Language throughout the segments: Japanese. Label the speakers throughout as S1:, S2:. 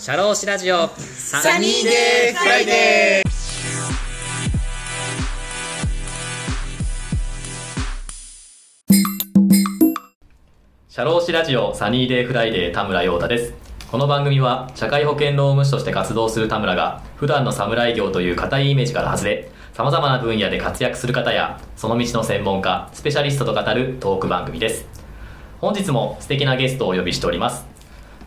S1: シャローシラジオ。
S2: サニーデーフライデー。
S3: シャローシラジオサニーデーフライデー田村陽太です。この番組は社会保険労務士として活動する田村が普段の士業という固いイメージから外れ様々な分野で活躍する方やその道の専門家スペシャリストと語るトーク番組です。本日も素敵なゲストをお呼びしております。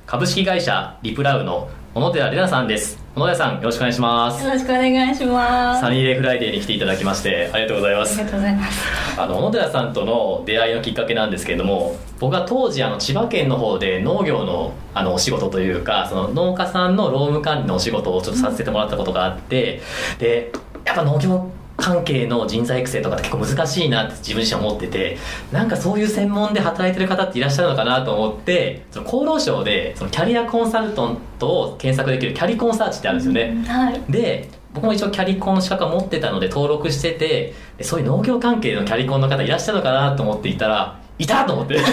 S3: 株式会社リプラウの小野寺玲奈さんです。小野寺さんよろしくお願いします。
S2: よろしくお願いします。
S3: サニーデーフライデーに来ていただきましてありがとうございます。
S2: ありがとうございます。
S3: あの小野寺さんとの出会いのきっかけなんですけれども僕は当時あの千葉県の方で農業のあのお仕事というかその農家さんの労務管理のお仕事をちょっとさせてもらったことがあってでやっぱ農業関係の人材育成とかって結構難しいなって自分自身思っててなんかそういう専門で働いてる方っていらっしゃるのかなと思ってその厚労省でそのキャリアコンサルタントを検索できるキャリコンサーチってあるんですよね、
S2: はい。
S3: で僕も一応キャリコンの資格を持ってたので登録しててでそういう農業関係のキャリコンの方いらっしゃるのかなと思っていたらいたと思って。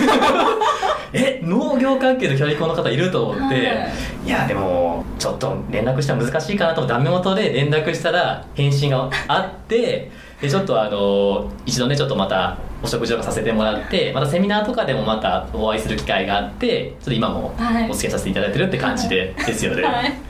S3: え農業関係のキャリコンの方いると思って、
S2: はい。
S3: い、やでもちょっと連絡したら難しいかなと思ってダメ元で連絡したら返信があってでちょっとあの一度ねちょっとまたお食事とかさせてもらってまたセミナーとかでもまたお会いする機会があってちょっと今も
S2: はい。
S3: お付き合いさせていただいてるって感じで、ですよね、
S2: はい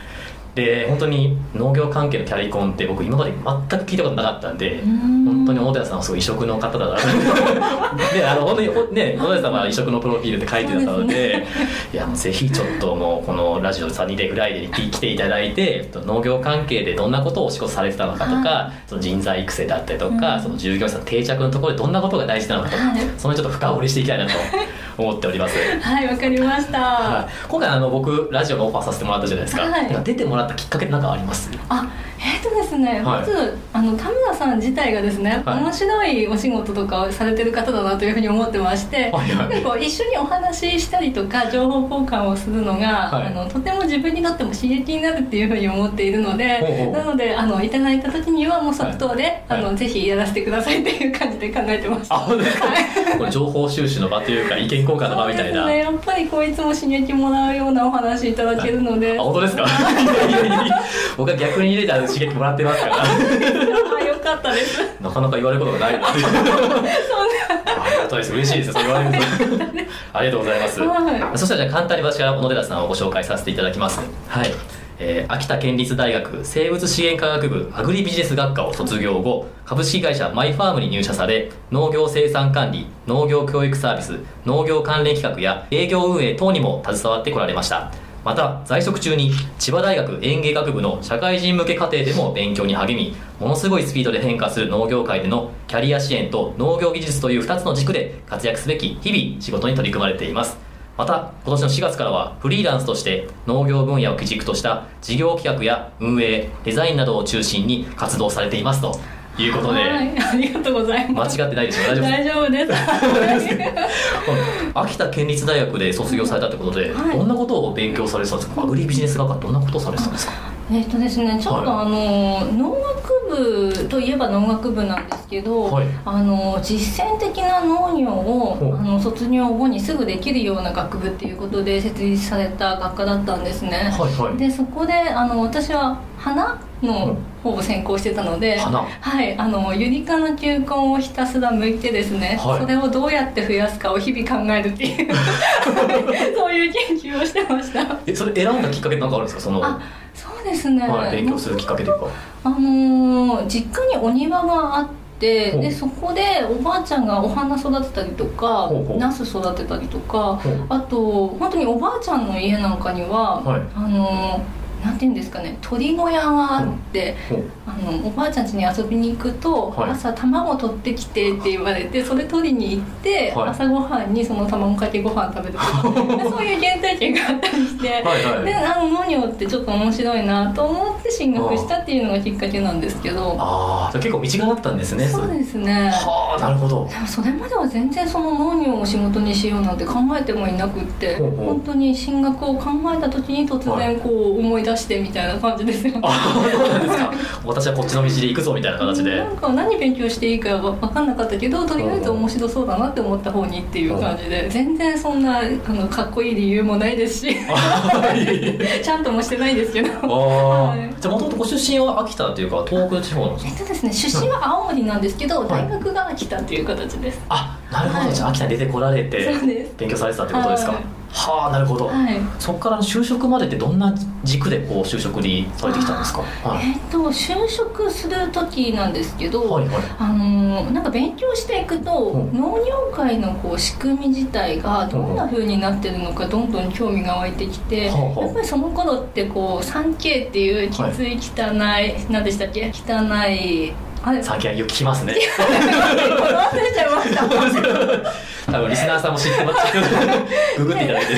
S3: で本当に農業関係のキャリコンって僕今まで全く聞いたことなかったんで
S2: ん。
S3: 本当に小野寺さんはすごい異色の方だな。であの本当におね小野寺さんは異色のプロフィールって書いてたのでいやもうぜひちょっともうこのラジオ「サニーデーフライデー」に来ていただいて農業関係でどんなことをお仕事されてたのかとか、その人材育成だったりとか、
S2: うん。
S3: その従業員さんの定着のところでどんなことが大事なのかとか、
S2: はい。
S3: そのちょっと深掘りしていきたいなと思っております。
S2: はいわかりました、
S3: はい、今回あの僕ラジオのオファーさせてもらったじゃないですか,、
S2: はい。
S3: 出てもらったきっかけって何かあります？
S2: あえっ、とですね、
S3: はい。
S2: まずあの田村さん自体がですね、
S3: はい。
S2: 面白いお仕事とかをされてる方だなというふうに思ってまして、
S3: はいはい。
S2: でこう一緒にお話ししたりとか情報交換をするのが、
S3: はい。
S2: あのとても自分にとっても刺激になるっていうふうに思っているのでなのであのいただいた時にはもう即答で、
S3: はい。
S2: あのぜひやらせてくださいっていう感じで考えてました
S3: あ本当ですか？これ情報収集の場というか意見交換の場みたいな、
S2: ねやっぱりこういつも刺激もらうようなお話いただけるので、
S3: あ本当ですか？僕は逆に入れたら刺激もらってますから。
S2: あよかったです。
S3: なかなか言われることがないありがたいです。嬉しいです。言われると。ありがとうございます、
S2: はい
S3: そしたらじゃあ簡単に私から小野寺さんをご紹介させていただきます。はい。えー秋田県立大学生物資源科学部アグリビジネス学科を卒業後株式会社マイファームに入社され農業生産管理農業教育サービス農業関連企画や営業運営等にも携わってこられましたまた在職中に千葉大学園芸学部の社会人向け課程でも勉強に励みものすごいスピードで変化する農業界でのキャリア支援と農業技術という2つの軸で活躍すべき日々仕事に取り組まれています。また今年の4月からはフリーランスとして農業分野を基軸とした事業企画や運営デザインなどを中心に活動されていますと。いうことで、
S2: はい、ありがとうござい
S3: 間
S2: ます。
S3: 違ってないでしょ。う大丈夫です。
S2: 大丈夫です。
S3: 秋田県立大学で卒業されたってことで、
S2: はい。
S3: どんなことを勉強されてたんですか？アグリビジネス学科どんなことをされてたんですか？
S2: えっとですねちょっと、
S3: は
S2: あの農学部といえば農学部なんですけど、
S3: はい。
S2: あの実践的な農業をあの卒業後にすぐできるような学部っていうことで設立された学科だったんですね、
S3: はいはい。
S2: でそこであの私は花の方を専攻してたので、
S3: 花？
S2: はい、あのユリ科の球根をひたすら剥いてですね、
S3: はい。
S2: それをどうやって増やすかを日々考えるっていう そういう研究をしてました。
S3: えそれ選んだきっかけって何かあるんですか？その、
S2: あそうですね、
S3: はい、勉強するきっかけというか。
S2: あのー実家にお庭があってでそこでおばあちゃんがお花育てたりとかナス育てたりとかあと本当におばあちゃんの家なんかには、
S3: はい。
S2: あのーなんていうんですかね鳥小屋があって、あのおばあちゃん家に遊びに行くと、
S3: はい。
S2: 朝卵取ってきてって言われてそれ取りに行って、
S3: はい。
S2: 朝ごはんにその卵かけご飯食べるとか でそういう原体験があったりして。であの農業ってちょっと面白いなと思って進学したっていうのがきっかけなんですけど。
S3: ああ結構道があったんですね
S2: そうですね。
S3: はあなるほど。
S2: でもそれまでは全然その農業を仕事にしようなんて考えてもいなくって本当に進学を考えた時に突然こう思い出出してみたいな感じですよ
S3: あそうなんですか。私はこっちの道で行くぞみたいな形で。
S2: なんか何勉強していいか分かんなかったけどとりあえず面白そうだなって思った方にっていう感じで全然そんなあのかっこいい理由もないですし。ちゃんともしてないですけど。
S3: じゃあもともとご出身は秋田というか東北地方なんですか
S2: えっとですね出身は青森なんですけど、大学が秋田っていう形です。
S3: あなるほど、
S2: はい。
S3: じゃあ秋田に出てこられて勉強されてたってことですか。
S2: はい
S3: はあなるほど、
S2: はい。
S3: そこからの就職までってどんな軸でこう就職にされてきたんですか？はい。
S2: えっと就職する時なんですけど、
S3: はいはい。
S2: あのーなんか勉強していくと、
S3: うん。
S2: 農業界のこう仕組み自体がどんな風になってるのかどんどん興味が湧いてきて、
S3: はあはあ。
S2: やっぱりその頃ってこう 3K っていうきつい汚い、何でしたっけ？汚いあれ？
S3: 最近はよく聞きますね。
S2: 忘れちゃいました
S3: 多分リスナーさんも知ってます。ググっていただいて。
S2: っ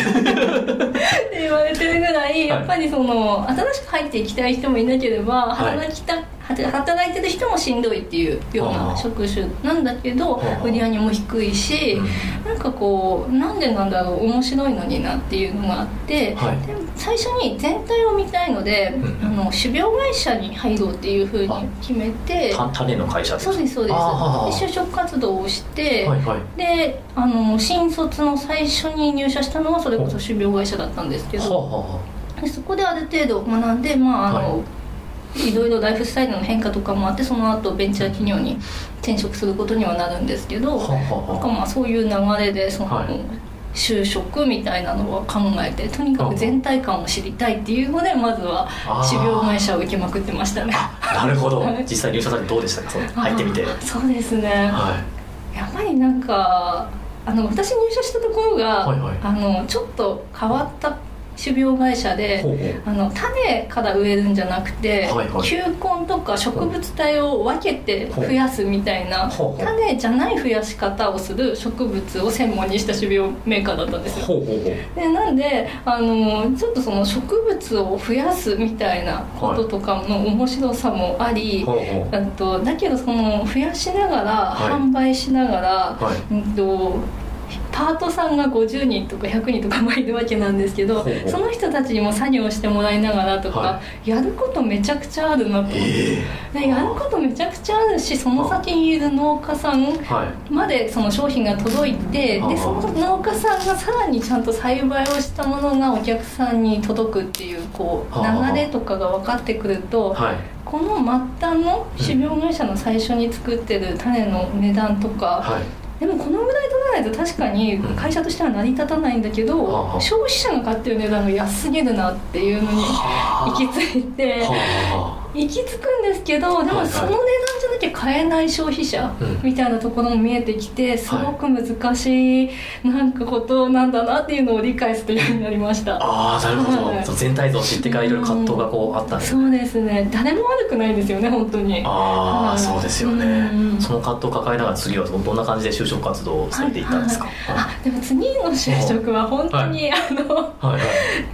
S2: て言われてるぐらい、
S3: い
S2: やっぱりその新しく入っていきたい人もいなければ
S3: はい。
S2: 働きた、働いてる人もしんどいっていうよう
S3: あ
S2: な
S3: ー
S2: 職種なんだけど売り上げも低いし、なんかこうなんでなんだろう面白いのになっていうのがあって、
S3: はい。
S2: で最初に全体を見たいので、
S3: うん。
S2: あの種苗会社に入ろうっていうふうに決めて
S3: た種の会社です
S2: そうですそうです。で就職活動をして、
S3: はいはい。
S2: であの新卒の最初に入社したのはそれこそ種苗会社だったんですけど、でそこである程度学んで、まああのい、ろいろライフスタイルの変化とかもあってその後ベンチャー企業に転職することにはなるんですけど、なんかまあそういう流れでその、
S3: はい
S2: 就職みたいなのは考えてとにかく全体感を知りたいっていうのでまずは
S3: あー。
S2: 種苗会社を受けまくってましたね。
S3: あなるほど。
S2: はい。
S3: 実際入社されてどうでしたか？その入ってみて。
S2: そうですね、
S3: は
S2: やっぱりなんかあの私入社したところが、
S3: はいはい。
S2: あのちょっと変わった種苗会社
S3: い
S2: であの種から植えるんじゃなくて、
S3: はいはい。
S2: 球根とか植物体を分けて増やすみたいな種じゃない増やし方をする植物を専門にした種苗メーカーだったんですよ。でなんであのちょっとその植物を増やすみたいなこととかの面白さもあり、
S3: ほうほう。
S2: あとだけどその増やしながら、
S3: はい。
S2: 販売しながら、
S3: はい。
S2: うんとパートさんが50人とか100人とかもいるわけなんですけどその人たちにも作業してもらいながらとか、
S3: は
S2: やることめちゃくちゃあるなと思って、
S3: え
S2: でやることめちゃくちゃあるしその先にいる農家さんまでその商品が届いてでその農家さんがさらにちゃんと栽培をしたものがお客さんに届くっていうこう流れとかが分かってくると。
S3: はい。
S2: この末端の種苗会社の最初に作ってる種の値段とか、
S3: はい
S2: でもこのぐらい取らないと確かに会社としては成り立たないんだけど、
S3: はあ
S2: 消費者が買ってる値段が安すぎるなっていうのに行き着いて
S3: は
S2: 行き着くんですけどで
S3: はいはい。
S2: もその値段じゃなきゃ買えない消費者
S3: うん。
S2: みたいなところも見えてきてすごく難しいなんかことなんだなっていうのを理解するようになりました。
S3: ああなるほど、
S2: はい。
S3: 全体像を知ってからいろいろ葛藤がこうあったんですね
S2: そうですね。誰も悪くないんですよね本当に。
S3: ああ、
S2: はい。
S3: そうですよね、
S2: うん。
S3: その葛藤を抱えながら次はどんな感じで就職活動をされていったんですか、
S2: はい。はいあでも次の就職は本当に、あの
S3: はいは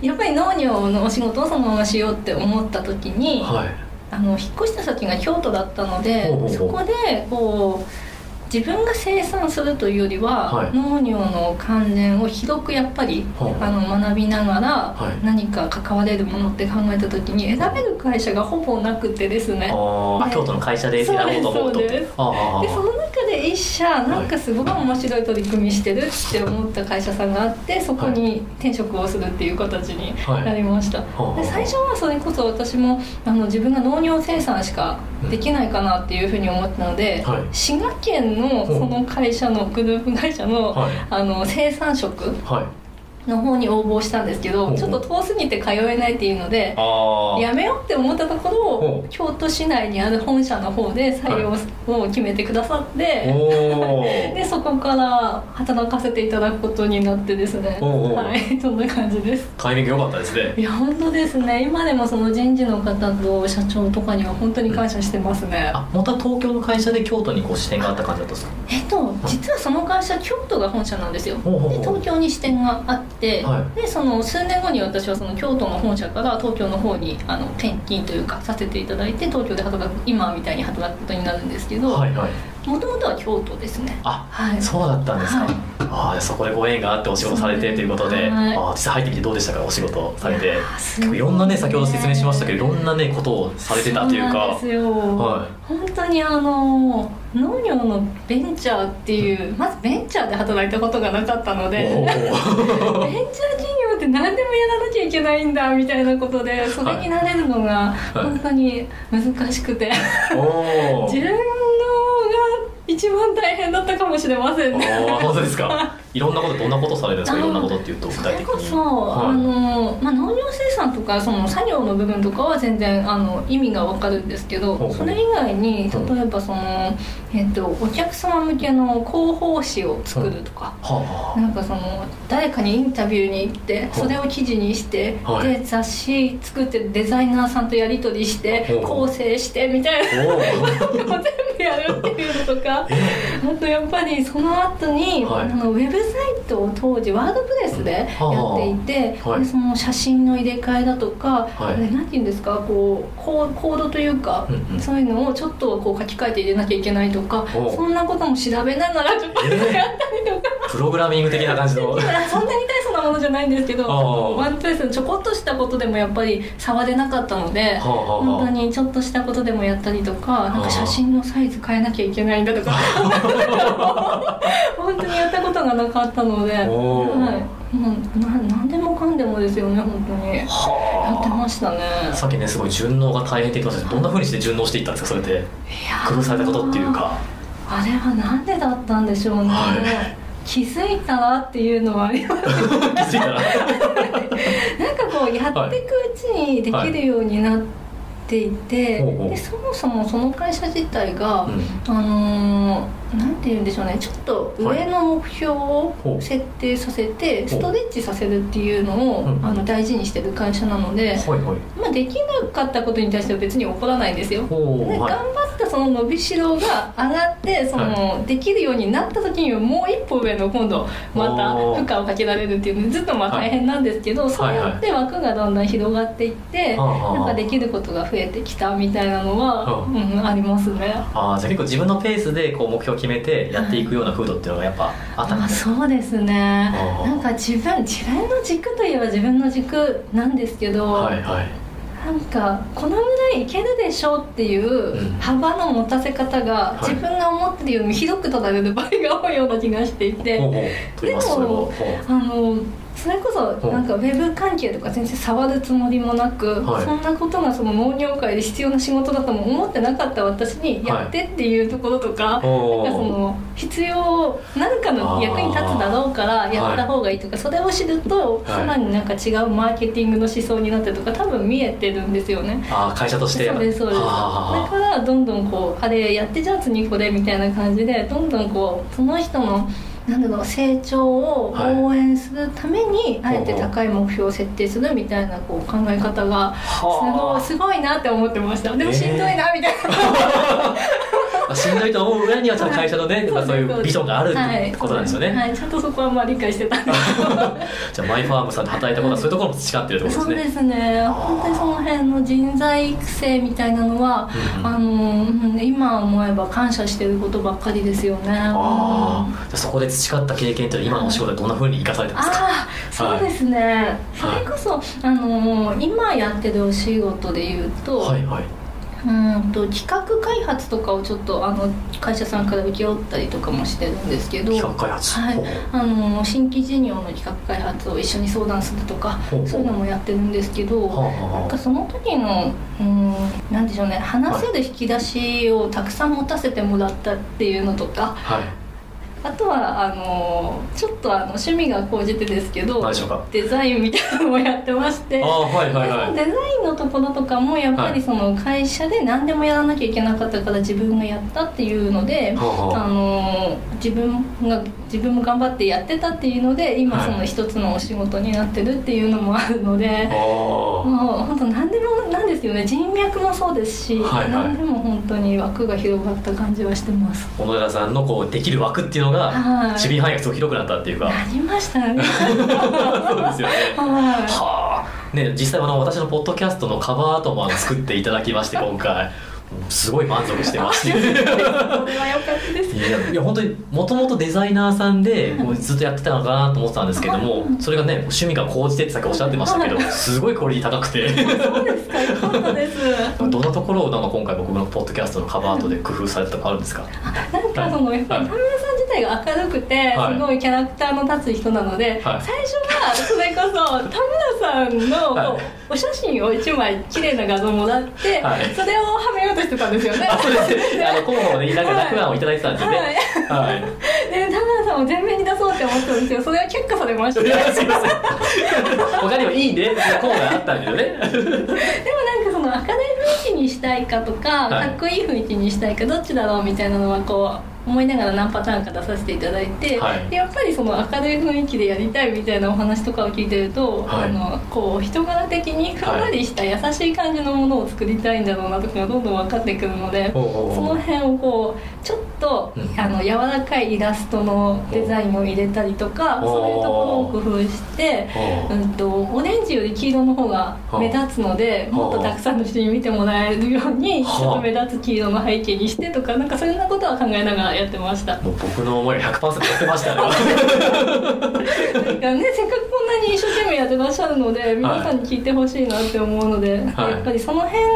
S3: い。
S2: やっぱり農業のお仕事をそのまましようって思った時に、
S3: はい
S2: あの引っ越した先が京都だったのでそこでこう自分が生産するというよりは、
S3: はい。
S2: 農業の関連を広くやっぱりあの学びながら
S3: はい。
S2: 何か関われるものって考えた時に選べる会社がほぼなくてですね。
S3: あーあ
S2: ね
S3: 京都の会社で選ぼうと思うと。
S2: そうですその中で一社なんかすごい面白い取り組みしてるって思った会社さんがあってそこに転職をするっていう形になりました、
S3: はい。
S2: で最初はそれこそ私もあの自分が農業生産しかできないかなっていうふうに思ったので、
S3: はい。
S2: 滋賀県のその会社のグループ会社の,、
S3: はい。
S2: あの生産職
S3: はい
S2: の方に応募したんですけどちょっと遠すぎて通えないっていうので
S3: ああ
S2: やめようって思ったところ京都市内にある本社の方で採用を決めてくださって、
S3: おお
S2: でそこから働かせていただくことになってですね。はい。そんな感じです。
S3: タイミング良かったですね。
S2: いや本当ですね。今でもその人事の方と社長とかには本当に感謝してますね、
S3: あ本当は東京の会社で京都にこう支店があった感じだったんですか？
S2: えっと実はその会社京都が本社なんですよ。で東京に支店があって、
S3: はい。
S2: でその数年後に私はその京都の本社から東京の方にあの転勤というかさせていただいて東京で働く今みたいに働くことになるんですけど、もともとは京都ですね。
S3: あ、
S2: はい。
S3: そうだったんですか、
S2: はい。
S3: ああそこでご縁があってお仕事されてということで、
S2: はい。
S3: ああ実際入ってみてどうでしたかお仕事されて。
S2: いい
S3: ろんなね先ほど説明しましたけどいろんなねことをされてたという
S2: そうなん
S3: か
S2: ですよ、
S3: は
S2: 本当にあの農業のベンチャーっていうまずベンチャーで働いたことがなかったので
S3: お
S2: ベンチャー企業って何でもやらなきゃいけないんだみたいなことでそれになれるのが本当に難しくて、自分のが一番大変だったかもしれませんね。
S3: 本当ですか？い。ろんなことどんなことされるんですか？いろんなことっていうと具
S2: そ
S3: 体的に。
S2: れこそ、
S3: はい。
S2: あのまあ、農業生産とかその作業の部分とかは全然あの意味がわかるんですけどそれ以外に
S3: う。ん
S2: 例えばその、えっと、お客様向けの広報誌を作るとか。
S3: は
S2: なんかその誰かにインタビューに行ってそれを記事にして、
S3: はい。
S2: で雑誌作ってデザイナーさんとやり取りして構成してみたいな。全部やるっていうのとか本当やっぱりその後に、
S3: はい。
S2: あのウェブサイトを当時ワードプレスでやっていて、
S3: はい。
S2: でその写真の入れ替えだとか、
S3: はい。
S2: でなんていうんですかこうコーコードというか、
S3: うんうん。
S2: そういうのをちょっとこう書き換えて入れなきゃいけないとか
S3: お
S2: そんなことも調べながらちょっと
S3: えー
S2: やったりとか。
S3: プログラミング的な感じの。
S2: そんなに大層なものじゃないんですけどワンプレスのちょこっとしたことでもやっぱり触れなかったので本当にちょっとしたことでもやったりとかなんか写真のサイズ変えなきゃいけないんだとか本当にやったことがなかったので、はい、何でもかんでもですよね本当に。やって
S3: は
S2: ましたね。
S3: あさっきねすごい順応が大変って言ってましたけどどんなふうにして順応していったんですかそれで
S2: いや
S3: 工夫されたことっていうか。
S2: あれはなんでだったんでしょうね、
S3: はい。
S2: 気づいたらっていうのはあります
S3: 気づいたら。
S2: なんかこうやっていくうちにできるようになっていて、
S3: ほうほう。
S2: でそもそもその会社自体が、
S3: うん。
S2: あのーなんて言うんでしょうね。ちょっと上の目標を設定させて、ストレッチさせるっていうのを、
S3: う。ん。
S2: あの大事にしてる会社なので、
S3: はいはい。
S2: まあ、できなかったことに対しては別に怒らないんですよ。で頑張ったその伸びしろが上がってその、できるようになった時にはもう一歩上の今度また負荷をかけられるっていうのでずっとまあ
S3: はい
S2: 大変なんですけど、そうやって枠がだんだん広がっていって、なんかできることが増えてきたみたいなのは、
S3: は
S2: うん、ありますね。
S3: ああじゃあ結構自分のペースでこう目標を決めてやっていくような風土っていうのがやっぱあったん
S2: あそうですね。なんか自分自分の軸といえば自分の軸なんですけど、
S3: はいはい。
S2: なんかこのぐらいいけるでしょうっていう
S3: うん。
S2: 幅の持たせ方が
S3: い。
S2: 自分が思ってるよりも広く取られる場合が多いような気がしていて、でもあのそれこそなんかウェブ関係とか全然触るつもりもなく、
S3: はい。
S2: そんなことがその農業界で必要な仕事だとも思ってなかった私にやってっていうところとか、
S3: おー。
S2: なんかその必要何かの役に立つだろうからやった方がいいとか、それを知ると
S3: はい。
S2: さらになんか違うマーケティングの思想になってるとか多分見えてるんですよね。
S3: ああ会社として。
S2: そうですそうです。だ
S3: はあ
S2: からどんどんこうあれやってじゃあ次これみたいな感じでどんどんこうその人のなんだろう成長を応援するために、あえて高い目標を設定するみたいなこう考え方がすごすごいなって思ってました。でもしんどいなみたいな、
S3: まあしんどいと思う裏にはちゃんと会社のね、まあそういうビジョンがあるってことなんですよね、
S2: はい、ちゃんとそこはまあ理解してたんです
S3: じゃあマイファームさんで働いたことはそういうところも培ってるってこと
S2: そう
S3: ですね。
S2: ですね。本当にその辺の人材育成みたいなのは、あのうん今思えば感謝してることばっかりですよね。
S3: あ
S2: うん
S3: あじゃあそこで培った経験っていうのは今のお仕事でどんなふうに生かされてますか？
S2: ああそうですね、それこそ、あの今やってるお仕事でいうと,、
S3: はいはい
S2: うんと企画開発とかをちょっとあの会社さんから請け負ったりとかもしてるんですけど
S3: 企画開発？
S2: はい。あの新規事業の企画開発を一緒に相談するとかそういうのもやってるんですけど、なんかその時のうんなんでしょうね話せる引き出しをたくさん持たせてもらったっていうのとか
S3: あはい
S2: あとはあのちょっとあの趣味が高じてですけどデザインみたいなのもやってまして
S3: ああはいはいはい。
S2: デザインのところとかもやっぱ
S3: はい。
S2: りその会社で何でもやらなきゃいけなかったから自分がやったっていうので、
S3: はあはあ。
S2: あの自分が自分も頑張ってやってたっていうので今
S3: はい。
S2: その一つのお仕事になってるっていうのもあるので。
S3: あ
S2: もう本当何でもなんですよね。人脈もそうですし、
S3: はいはい。
S2: 何でも本当に枠が広がった感じはしてます。
S3: 小野寺さんのこうできる枠っていうのが
S2: はい。
S3: 守備範囲がすごく広くなったっていうか。
S2: なりましたね。
S3: そうですよね。
S2: は
S3: はあ。ね実際あの私のポッドキャストのカバーアートも作っていただきまして今回すごい満足してまして
S2: それは良かったです
S3: いや本当にもともとデザイナーさんでずっとやってたのかなと思ってたんですけどもそれがね趣味が高じてってさっきおっしゃってましたけどすごいクオリティ高くて。
S2: そうですか。良かったです。
S3: どんなところをなんか今回僕のポッドキャストのカバーアートで工夫されたとかあるんですか？
S2: なんかそのやっぱり田村さんが明るくて
S3: はい。
S2: すごいキャラクターの立つ人なので、
S3: はい。
S2: 最初はそれこそ田村さんのお写真を1枚綺麗な画像もらって、
S3: はい。
S2: それをはめようとしてたんですよね。
S3: あそうです。ねあの候補でなんか落案をいただいてたんですよね。はい。
S2: で田村さんを前面に出そうって思ったんですけどそれは却下されました
S3: いやすいません。他にもいいねコーナーあったんですよね。
S2: でもなんかその明るいにしたいかとか、
S3: はい。
S2: かっこいい雰囲気にしたいかどっちだろうみたいなのはこう思いながら何パターンか出させていただいて、
S3: はい。
S2: でやっぱりその明るい雰囲気でやりたいみたいなお話とかを聞いてると、
S3: はい。
S2: あのこう人柄的にふんわりした優しい感じのものを作りたいんだろうなとかがどんどん分かってくるので。その辺をこうちょっと、
S3: うん。
S2: あの柔らかいイラストのデザインを入れたりとかそういうところを工夫してう。ん、とオレンジより黄色の方が目立つので
S3: はあ
S2: もっとたくさんの人に見てもらえるようにち
S3: はあ。
S2: ょっと目立つ黄色の背景にしてとかなんかそんなことは考えながらやってました。
S3: もう僕の思いが100%やってましたね。
S2: なんかねせっかくこんなに一生懸命やってらっしゃるので皆さんに聞いてほしいなって思うので、
S3: はい。
S2: やっぱりその辺の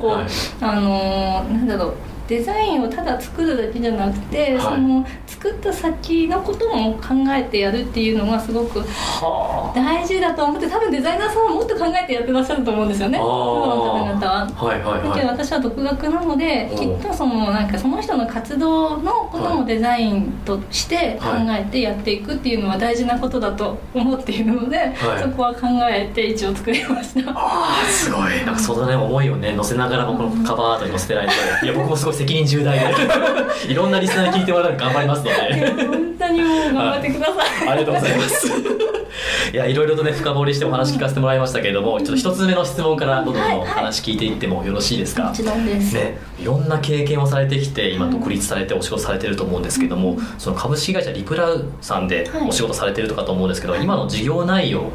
S2: こう、
S3: はい。
S2: あのーなんだろうデザインをただ作るだけじゃなくて、
S3: はい。
S2: その作った先のことも考えてやるっていうのがすごく
S3: は
S2: 大事だと思って多分デザイナーさんはもっと考えてやってらっしゃると思うんですよね。
S3: あ
S2: プロの方々は。
S3: あはいはい。
S2: だけど
S3: はい
S2: 私は独学なのできっとそのなんかその人の活動のこと
S3: はい
S2: もデザインとして考えてやっていくっていうのは大事なことだと思っているので、
S3: はい。
S2: そこは考えて一応作りました。
S3: ああすごい。なんかそのね思いをね。乗せながらもこのカバーアートに載せてないといや僕もすごい責任重大で。いろんなリスナーに聞いてもらうの頑張りますので。
S2: 本当にもう頑張ってください。
S3: ありがとうございます。いやいろいろとね深掘りしてお話聞かせてもらいましたけれどもちょっと一つ目の質問からどんどん話聞いていってもよろしいですか、
S2: もちろんです。
S3: ね、いろんな経験をされてきて今独立されてお仕事されてると思うんですけども、その株式会社リプラウさんで
S2: はい
S3: お仕事されてるとかと思うんですけど、今の事業内容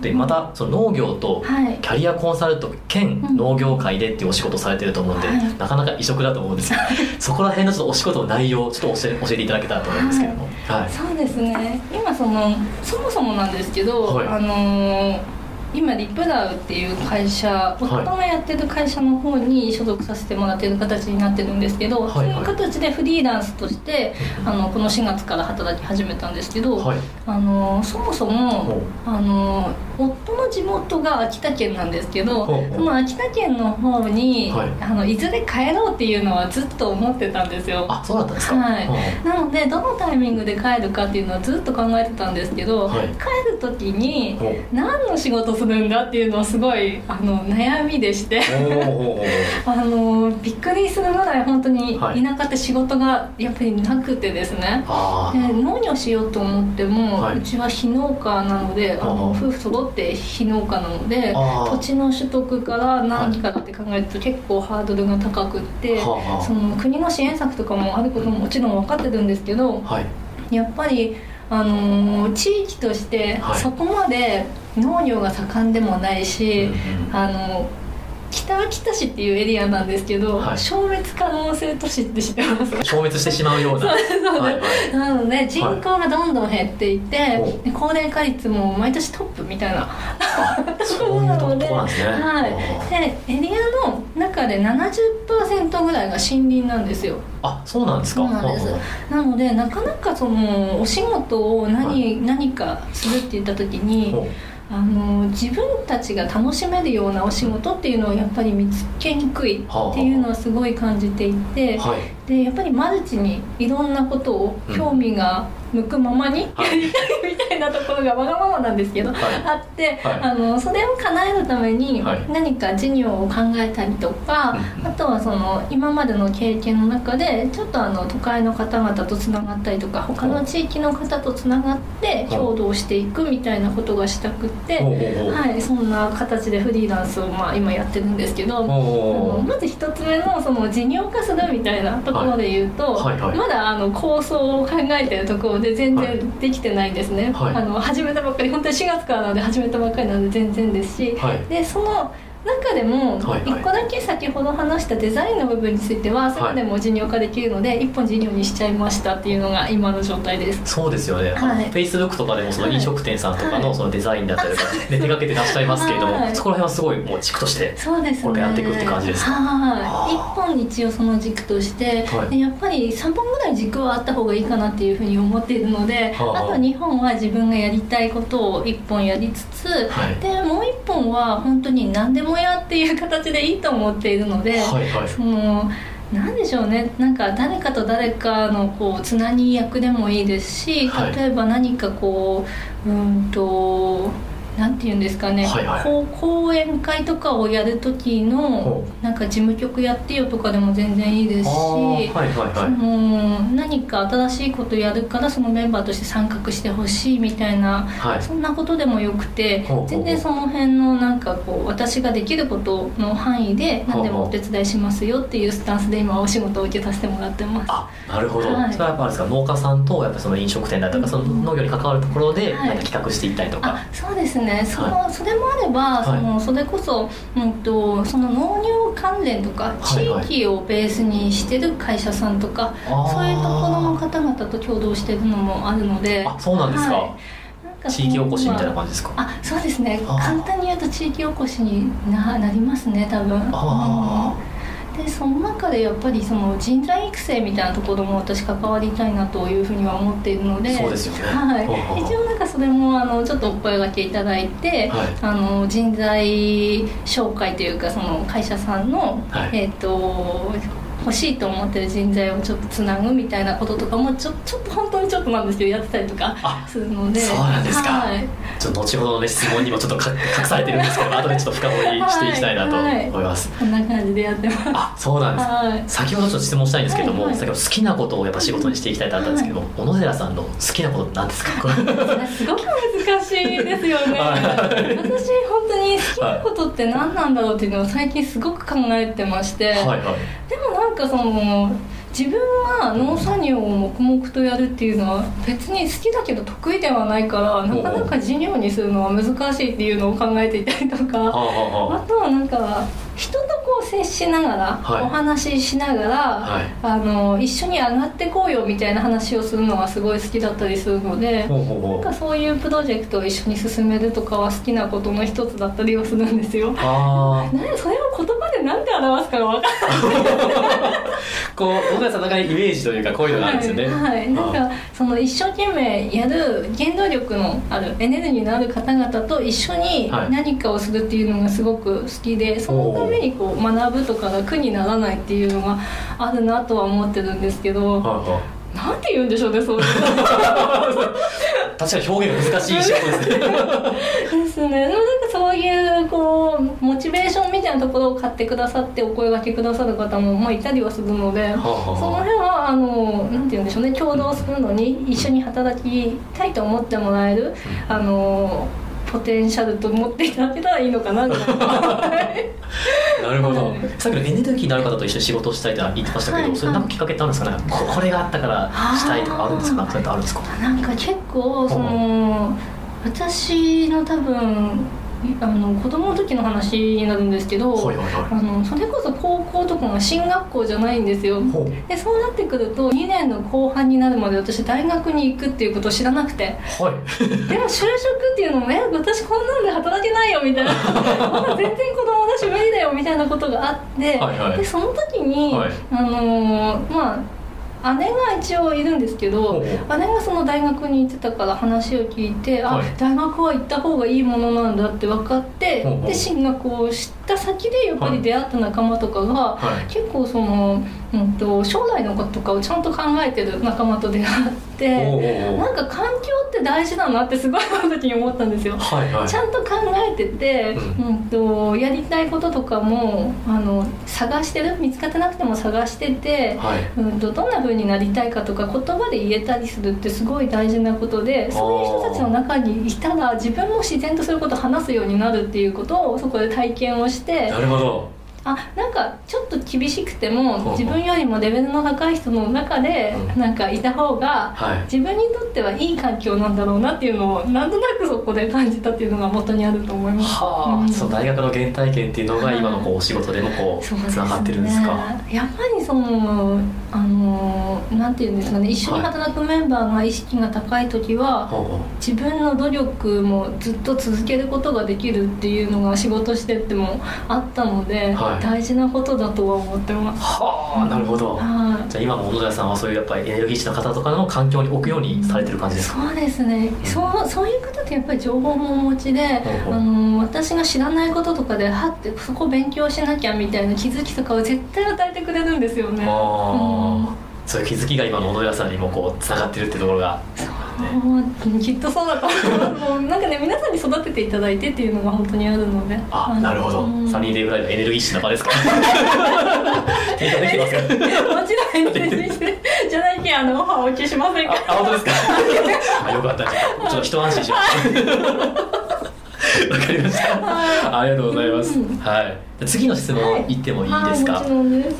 S3: でまたその農業と
S2: はい。
S3: キャリアコンサルト兼
S2: うん
S3: 農業界でっていうお仕事されてると思うんで、
S2: はい。
S3: なかなか異色だと思うんですけど そこら辺のちょっとお仕事の内容をちょっと教え教えていただけたらと思うんですけども、はい。
S2: そうですね。今そのそもそもなんですけど、
S3: はい。
S2: あのー今リプラウっていう会社夫がやってる会社の方に所属させてもらってる形になってるんですけど、
S3: はい
S2: そういう形でフリーランスとしてあのこの4月から働き始めたんですけど、
S3: はい。
S2: あのそもそ
S3: ほ
S2: も
S3: う。
S2: あの夫の地元が秋田県なんですけどその秋田県の方に、
S3: はい。
S2: あのいずれ帰ろうっていうのはずっと思ってたんですよ。
S3: あそうだったんですか？
S2: はい。
S3: うん
S2: なのでどのタイミングで帰るかっていうのはずっと考えてたんですけど、
S3: はい。
S2: 帰る時に何の仕事するんだっていうのはすごいあの悩みでして。あのびっくりするぐらい本当に
S3: はい。
S2: 田舎って仕事がやっぱりなくてですね、
S3: あ
S2: で農業しようと思っても、
S3: はい。う
S2: ちは非農家なのであの夫婦揃って非農家なので土地の取得から何からって考えると結構ハードルが高くって、その国の支援策とかもあることももちろん分かってるんですけどやっぱり、あのー地域として
S3: はい。
S2: そこまで農業が盛んでもないし、
S3: うんうん。
S2: あの北秋田市っていうエリアなんですけど、
S3: はい。
S2: 消滅可能性都市って知ってます？
S3: 消滅してしまうような。はいはい。
S2: なので人口がどんどん減っていて、
S3: ほう。
S2: で高齢化率も毎年トップみたいな。
S3: あそうなんですね。
S2: はい、でエリアの中で70%ぐらいが森林なんですよ。
S3: あそうなんですか。
S2: そうなんです。なのでなかなかそのお仕事を何,、何かするって言った時にあの自分たちが楽しめるようなお仕事っていうのをやっぱり見つけにくいっていうのはすごい感じていて、
S3: はい。
S2: でやっぱりマルチにいろんなことを興味が向くままにや
S3: はい。
S2: りたい みたいなところがわがままなんですけど、
S3: はい。
S2: あって、
S3: はい。
S2: あのそれを叶えるために
S3: はい。
S2: 何か事業を考えたりとか、
S3: うん。
S2: あとはその今までの経験の中でちょっとあの都会の方々とつながったりとか他の地域の方とつながって
S3: はい。
S2: 共同していくみたいなことがしたくって。はい、そんな形でフリーランスをまあ今やってるんですけど、あのまず一つ目のその事業化するみたいなところで言うと、
S3: はいはい。はい
S2: まだあの構想を考えてるところで全
S3: はい
S2: 然できてないんですね、
S3: はい。
S2: あの始めたばっかり本当に4月からなので始めたばっかりなので全然ですし、
S3: はい。
S2: でその中でも
S3: はいはい。
S2: 1個だけ先ほど話したデザインの部分についてはそれでも事業化できるので1本事業にしちゃいましたっていうのが今の状態です。
S3: そうですよね、
S2: はい。
S3: フェイスブックとかでもその飲食店さんとか
S2: はい。
S3: のそのデザインだったりとか、ね、手掛けて出しちゃいますけれども、
S2: はい。
S3: そこら辺はすごいもう軸として
S2: そうですね。
S3: これからやっていくって感じですか？
S2: はい1本一応その軸として、
S3: はい。
S2: でやっぱり3本ぐらい軸はあった方がいいかなっていうふうに思っているので、
S3: はあ。
S2: あと2本は自分がやりたいことを1本やりつつ、
S3: はい。
S2: でもう1本は本当に何でもやっていう形でいいと思っているので、
S3: はいはい。
S2: そのなんでしょうね。なんか誰かと誰かのこうつなぎ役でもいいですし
S3: はい。
S2: 例えば何かこううんとなんて言うんですかね、
S3: はいはい。
S2: こう講演会とかをやる時の
S3: ほ
S2: なんか事務局やってよとかでも全然いいですし、
S3: はいはい
S2: そ
S3: はい。
S2: の何か新しいことやるからそのメンバーとして参画してほしいみたいな
S3: はい。
S2: そんなことでもよくて全然その辺のなんかこう私ができることの範囲で何でもお手伝いしますよっていうスタンスで今お仕事を受けさせてもらってます。
S3: あなるほど、
S2: はい。
S3: それはやっぱですか農家さんとやっぱその飲食店だとかその農業に関わるところで
S2: はい。
S3: なんか企画していったりとか、
S2: あそうですねそ,、
S3: は
S2: それもあれば、
S3: い。
S2: そのそれこそ、うん、とその農業関連とか
S3: はいはい。
S2: 地域をベースにしてる会社さんとか、
S3: あー。
S2: そういうところの方々と共同してるのもあるので。
S3: あそうなんですか、
S2: はい。
S3: 地域おこしみたいな
S2: じ
S3: 感じですか？
S2: あそうですね。簡単に言うと地域おこしにななりますね多分。
S3: あ
S2: うんでその中でやっぱりその人材育成みたいなところも私関わりたいなというふうには思っているので
S3: そうですよね。
S2: はい。一応なんかそれもあのちょっとお声掛けいただいて、
S3: はい。
S2: あの人材紹介というかその会社さんの、
S3: はい。
S2: えっ、と欲しいと思ってる人材をちょっとつなぐみたいなこととかもちょちょっと本当にちょっとなんですけどやってたりとか
S3: あ
S2: するので。
S3: そうなんですか。
S2: はい。
S3: ちょっと後ほどの、ね、質問にもちょっとか隠されてるんですけど後でちょっと深掘りしていきたいなと思います、
S2: こんな感じでやってます。
S3: あそうなんです、
S2: はい。
S3: 先ほどちょっと質問したいんですけども、
S2: はいはい。
S3: 先ほど好きなことをやっぱ仕事にしていきたいとあったんですけども、小野寺さんの好きなことって何ですか？
S2: すごく難しいですよね。
S3: はい。
S2: 私本当に好きなことって何なんだろうっていうのを最近すごく考えてまして、
S3: はい。はい。
S2: でもなんかその自分が農作業を黙々とやるっていうのは別に好きだけど得意ではないからなかなか事業にするのは難しいっていうのを考えていたりとか
S3: はあ
S2: とはなんか人とこう接しながら、
S3: はい。
S2: お話ししながら、
S3: はい。
S2: あの一緒に上がってこうよみたいな話をするのがすごい好きだったりするのでなんかそういうプロジェクトを一緒に進めるとかは好きなことの一つだったりはするんですよ。それを言葉で何て表すかが分か
S3: こう小野寺さんの中にイメージというかこういうのがあるんですよね。
S2: はい、はい。なん
S3: あ
S2: かその一生懸命やる原動力のあるエネルギーのある方々と一緒に
S3: はい。
S2: 何かをするっていうのがすごく好きで、そのためにこう学ぶとかが苦にならないっていうのがあるなとは思ってるんですけど、
S3: はいはい。
S2: なんて言うんでしょうねそういう
S3: 確かに表現が難しい仕事ですね。
S2: の ですねそういうこうモチベーションみたいなところを買ってくださってお声掛けくださる方も、まあ、いたりはするので。
S3: はあ
S2: その
S3: は
S2: 辺はあのなんて言うんでしょうね共同するのに一緒に働きたいと思ってもらえる、あのポテンシャルと思っていただけたらいいのかなな
S3: るほど、
S2: はい。
S3: さっきのエネルギーのある方と一緒に仕事をしたいって言ってましたけど、
S2: はい。
S3: それなんかきっかけってあるんですか？ねここれがあったからしたいとかあるんですか？それってあるんですか？
S2: なんか結構その私の多分あの子供の時の話になるんですけど、
S3: はいはいは
S2: あのそれこそ高校とかが進学校じゃないんですよ。でそうなってくると2年の後半になるまで私大学に行くっていうことを知らなくて。
S3: はい。
S2: でも就職っていうのも「え私こんなんで働けないよ」みたいな。まだ全然子供だし無理だよみたいなことがあって、
S3: はいはい。
S2: でその時に、
S3: はい。
S2: あのーまあ姉が一応いるんですけど姉がその大学に行ってたから話を聞いて、
S3: はい。
S2: あ大学は行った方がいいものなんだって分かってで進学をした先でやっぱり出会った仲間とかが、
S3: はい。
S2: 結構その、うん、と将来のこととかをちゃんと考えてる仲間と出会って。
S3: おうおうおう。
S2: なんか環境って大事だなってすごいその時に思ったんですよ。
S3: はいはい。
S2: ちゃんと考えてて、
S3: う
S2: うんとやりたいこととかもあの探してる？見つかってなくても探してて、
S3: はい。
S2: うん、とどんな風になりたいかとか言葉で言えたりするってすごい大事なことでそういう人たちの中にいたら自分も自然とそういうことを話すようになるっていうことをそこで体験をして
S3: なるほど
S2: ああなんかちょっと厳しくても自分よりもレベルの高い人の中で
S3: うん。
S2: なんかいた方が
S3: はい。
S2: 自分にとってはいい環境なんだろうなっていうのをなんとなくそこで感じたっていうのが元にあると思います。
S3: はあ、
S2: うん。
S3: その大学の原体験っていうのが今のこうお仕事でもこうつながってるんですか？
S2: やっぱりそのあのなんていうんですかね一緒に働くメンバーが意識が高い時は、
S3: ほうほう
S2: 自分の努力もずっと続けることができるっていうのが仕事してってもあったので、
S3: はい。
S2: 大事なことだとは思ってます。
S3: はあなるほど、
S2: はい。
S3: じゃあ今も小野寺さんはそういうやっぱりエネルギッシュな方とかの環境に置くようにされてる感じですか？
S2: そうですね、そうそういう方ってやっぱり情報もお持ちで、
S3: ほうほう
S2: あの私が知らないこととかではってそこ勉強しなきゃみたいな気づきとかを絶対与えてくれるんですよね。
S3: ああ、
S2: うん
S3: そういう気づきが今の小野寺さんにもこうつながってるってところが。
S2: もうきっとそうだと思う。なんかね皆さんに育てていただいてっていうのが本当にあるので。
S3: あなるほど、
S2: うん。
S3: サニーデイぐらいのエネルギッシュな場ですか？提供できてますか
S2: もちろん全然じゃないけあのオファーお受けしませんか
S3: あ、あ本当ですか？あ、よかった。ちょっと一安心しました。わかりました。ありがとうございます。
S2: うん。
S3: はい。で次の質問い。ってもいいですか？
S2: はい、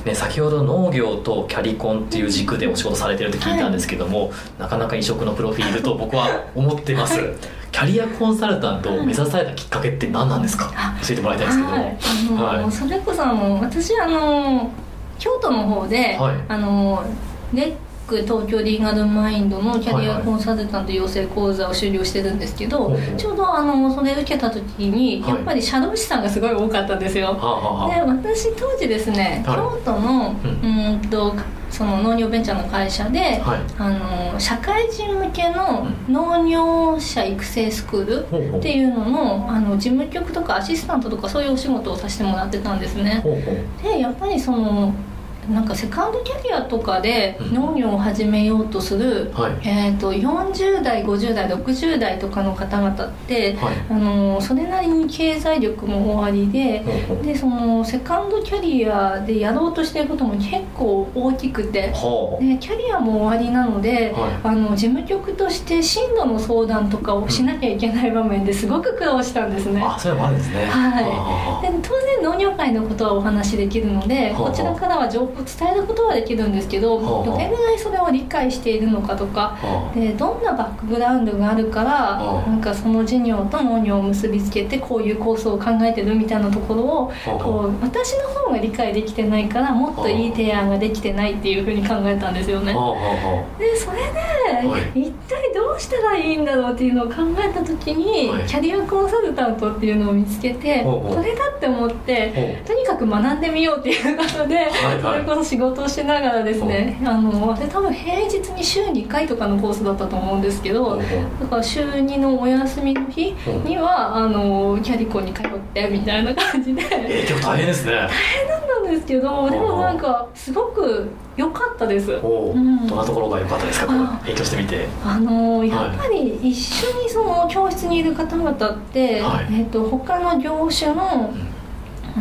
S3: ね、先ほど農業とキャリコンっていう軸でお仕事されてるって聞いたんですけども、なかなか異色のプロフィールと僕は思ってます、
S2: はい。
S3: キャリアコンサルタントを目指されたきっかけって何なんですか、
S2: あ
S3: 教えてもらいたいんですけども、
S2: はい。あの、
S3: はい。
S2: それこそあの私あの京都の方で、
S3: はい。
S2: あのレ東京リーガルマインドのキャリアコンサルタント養成講座を修了してるんですけど、
S3: はいはい
S2: ちょうどあのそれ受けた時に
S3: はい。
S2: やっぱり社労士さんがすごい多かったんですよ、
S3: はあ、はあは
S2: で私当時ですね、
S3: はい。
S2: 京都の
S3: う
S2: うんとその農業ベンチャーの会社で、
S3: あ、はい。
S2: あの社会人向けの農業者育成スクールっていうののあの事務局とかアシスタントとかそういうお仕事をさせてもらってたんですね。でやっぱりそのなんかセカンドキャリアとかで
S3: うん。
S2: 農業を始めようとする、
S3: はい。
S2: えー、と40代50代60代とかの方々って、
S3: はい。
S2: あのそれなりに経済力もおありで
S3: ほうほう。
S2: でそのセカンドキャリアでやろうとしていることも結構大きくて
S3: は
S2: でキャリアも終わりなので、
S3: はい。
S2: あの事務局として進路の相談とかをしなきゃいけない場面ですごく苦労したんですね、
S3: あそういうのですね。
S2: はい。
S3: は
S2: で当然農業界のことはお話しできるので
S3: はあ。
S2: こちらからは情報を伝えることはできるんですけど
S3: はあ
S2: どれぐらいそれを理解しているのかとかでどんなバックグラウンドがあるから
S3: はあ。
S2: なんかその事業と農業を結びつけてこういうコースを考えてるみたいなところをこう私の方が理解できてないからもっといい提案ができてないっていうふうに考えたんですよね。でそれで、
S3: はい。
S2: 一体どうしたらいいんだろうっていうのを考えた時に、
S3: はい。
S2: キャリアコンサルタントっていうのを見つけて
S3: ほうほう。
S2: これだって思ってとにかく学んでみようっていうことで、
S3: はい
S2: それこそ仕事をしながらですねあので多分平日に週2回とかのコースだったと思うんですけどだから週2のお休みの日にはあのキャリコンに通ってみたいな感じで。
S3: えー、結構大変ですね。
S2: なんですけどでもなんかすごく良かったです。うん。
S3: どんなところが良かったですか？こ
S2: あ
S3: う勉強してみて。
S2: あのやっぱり一緒にその教室にいる方々って、
S3: はい。
S2: えっと他の業種の、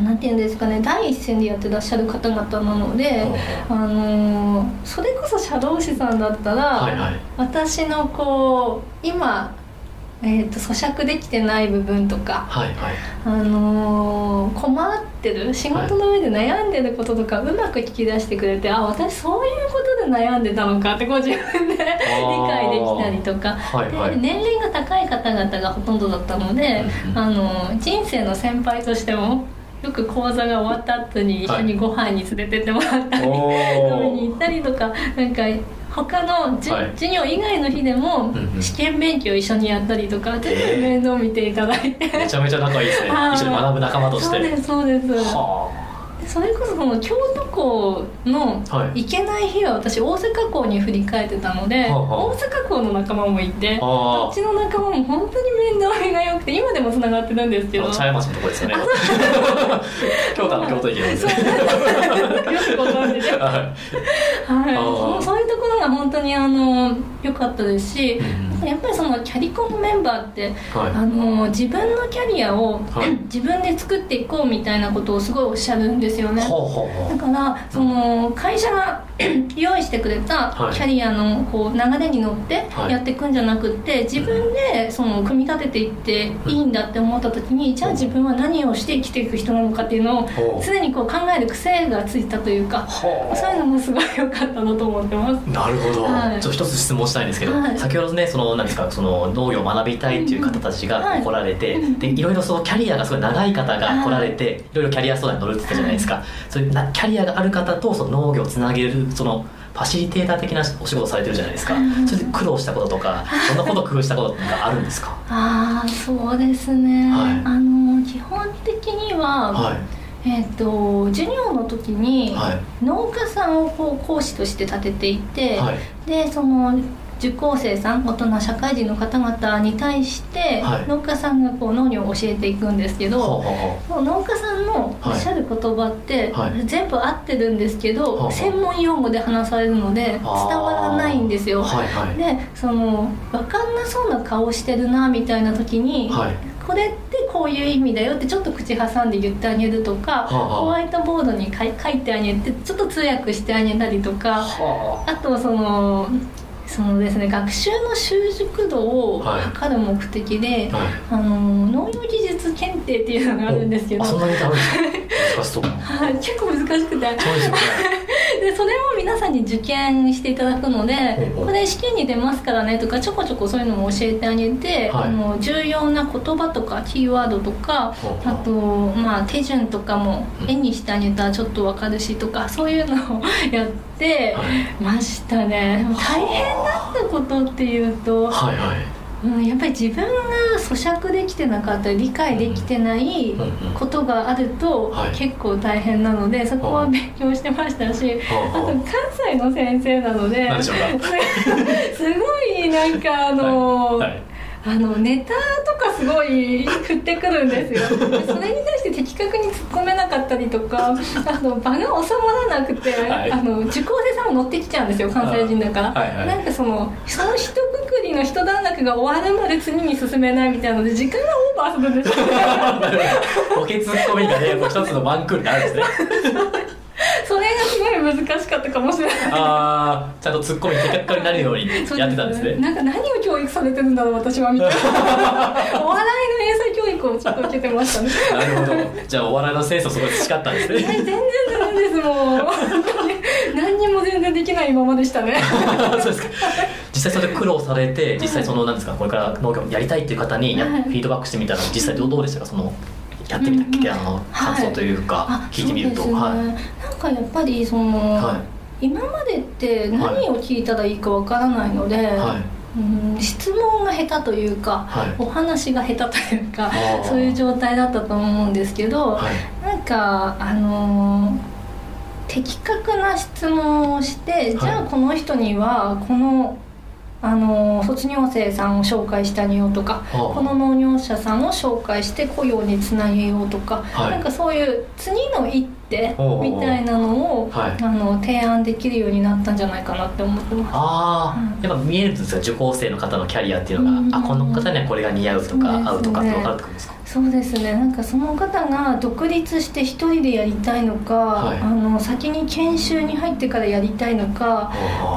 S2: なんていうんですかね第一線でやってらっしゃる方々なので、あのそれこそ社労士さんだったら、
S3: はいはい。
S2: 私のこう今、えっと咀嚼できてない部分とか、
S3: はいはい。
S2: あの困ってる仕事の上で悩んでることとかうまく聞き出してくれて、あ私そういうことで悩んでたのかってこう自分で理解できたりとか、
S3: はいはい。
S2: で年齢が高い方々がほとんどだったので、あの人生の先輩としてもよく講座が終わった後に一緒にご飯に連れてってもらったり、
S3: お
S2: 飲みに
S3: ー
S2: 行ったりとかなんか他のじ、
S3: はい。
S2: 授業以外の日でも試験勉強一緒にやったりとか全部面倒見ていただいて、
S3: めちゃめちゃ仲いいですね。
S2: はい。
S3: 一緒に学ぶ仲間として。
S2: そうですそうですそれこそその京都港の
S3: はい。
S2: 行けない日は私大阪港に振り返ってたので、
S3: はあはあ。
S2: 大阪港の仲間もいて
S3: あ
S2: こっちの仲間も本当に面倒見が良くて今でもつながってるんですけど。
S3: あ茶屋町のとこですよね。京都の京都駅で。すね
S2: よくご存知で。
S3: はい。
S2: そういうところが本当にあの良かったですし、
S3: うんうん
S2: やっぱりそのキャリコンのメンバーって、
S3: はい。
S2: あの自分のキャリアを、
S3: はい。
S2: 自分で作っていこうみたいなことをすごいおっしゃるんですよね。だからその会社が 用意してくれた
S3: はい。
S2: キャリアのこう流れに乗って
S3: はい。
S2: やっていくんじゃなくって自分でその組み立てていっていいんだって思った時にじゃあ自分は何をして生きていく人なのかっていうのを常にこう考える癖がついたというかそういうのもすごい良かったなと思ってます。
S3: なるほど、
S2: はい。
S3: ちょっと一つ質問したいんですけど、
S2: はい。
S3: 先ほどねそのなんですかその農業を学びたいっていう方たちが
S2: はい。
S3: 来られて、
S2: うん
S3: でいろいろそのキャリアがすごい長い方が来られて、いろいろキャリア相談に乗るって言ったじゃないですか、そういうなキャリアがある方とその農業をつなげるそのファシリテーター的なお仕事されてるじゃないですか、
S2: うん
S3: それで苦労したこととかどんなことを工夫したこととかあるんですか？
S2: ああそうですね、
S3: はい。
S2: あの基本的には、
S3: はい。
S2: えっ、と授業の時に、
S3: はい。
S2: 農家さんをこう講師として立てていて、
S3: はい。
S2: でその受講生さん大人社会人の方々に対して、
S3: はい。
S2: 農家さんがこう農業を教えていくんですけど、
S3: ほうほうほ
S2: その農家さんのおっしゃる言葉って、
S3: はい。
S2: 全部合ってるんですけど、
S3: はあ
S2: 専門用語で話されるので伝わらないんですよ、
S3: はいはい。
S2: でその分かんなそうな顔してるなみたいな時に、
S3: はい。
S2: これってこういう意味だよってちょっと口挟んで言ってあげるとか、
S3: は
S2: ホワイトボードに書いてあげてちょっと通訳してあげたりとか
S3: は
S2: あとそのそのですね学習の習熟度を
S3: はい。
S2: 測る目的で、
S3: あはい。
S2: あの農業技術検定っていうのがあるんですけど。結構難しくて。
S3: そうですよね
S2: でそれを皆さんに受験していただくのでこれ試験に出ますからねとかちょこちょこそういうのも教えてあげて、
S3: はい。
S2: あの重要な言葉とかキーワードとかあと、まあ、手順とかも
S3: うん。
S2: 絵にしてあげたらちょっとわかるしとかそういうのをやって
S3: はい
S2: ましたね。大変だったことっていうと、
S3: はいはい
S2: うん、やっぱり自分が咀嚼できてなかったり理解できてないことがあると
S3: はい。
S2: 結構大変なのでそこは勉強してましたしあと
S3: は
S2: 関西の先生なので すごいなんかあの、
S3: はい。はい
S2: あのネタとかすごい振ってくるんですよ。でそれに対して的確に突っ込めなかったりとかあの場が収まらなくて、
S3: はい。
S2: あの受講生さんも乗ってきちゃうんですよ関西人だから、
S3: はいはい。
S2: なんかそのその一括りの一段落が終わるまで次に進めないみたいなので時間がオーバーするんですよ。
S3: ボケツッコミがねもう一つのワンクールになるんですね
S2: それがすごい難しかったかもしれない。
S3: ああちゃんとツッコミ的確になるようにやってたんですね。
S2: なんか何を教育されてるんだろう私はみたいな。お笑いの英才教育をちょっと受けてましたね。
S3: なるほど。じゃあお笑いのセンスをすごい培ったんですね。
S2: え全然ダメですもう。何にも全然できないままでしたね。
S3: そうですか。実際それで苦労されて実際そのなんですかこれから農業やりたいっていう方にフィードバックしてみたら実際どうどうでしたかそのやってみた、あの感想というか、
S2: あ
S3: 聞いてみると。
S2: ね、
S3: はい。
S2: なんかやっぱりその、
S3: は
S2: 今までって何を聞いたらいいかわからないので、
S3: はい。
S2: うん質問が下手というか、
S3: はい。
S2: お話が下手というかそういう状態だったと思うんですけど、
S3: はい。
S2: なんかあのー的確な質問をして、じゃあこの人にはこのあのー卒業生さんを紹介してあげようとか、
S3: はあ。
S2: この農業者さんを紹介して雇用につなげようとか、
S3: はい。
S2: なんかそういう次の一手みたいなのを、
S3: はい。
S2: あの提案できるようになったんじゃないかなって思ってます。
S3: ああ、
S2: うん。
S3: やっぱ見えるんですか？受講生の方のキャリアっていうのが、
S2: うん。
S3: あこの方にはこれが似合うとか、
S2: ね。
S3: 合うとかって分かるってことですか？
S2: そうですね。なんかその方が独立して一人でやりたいのか、
S3: はい。
S2: あの先に研修に入ってからやりたいのか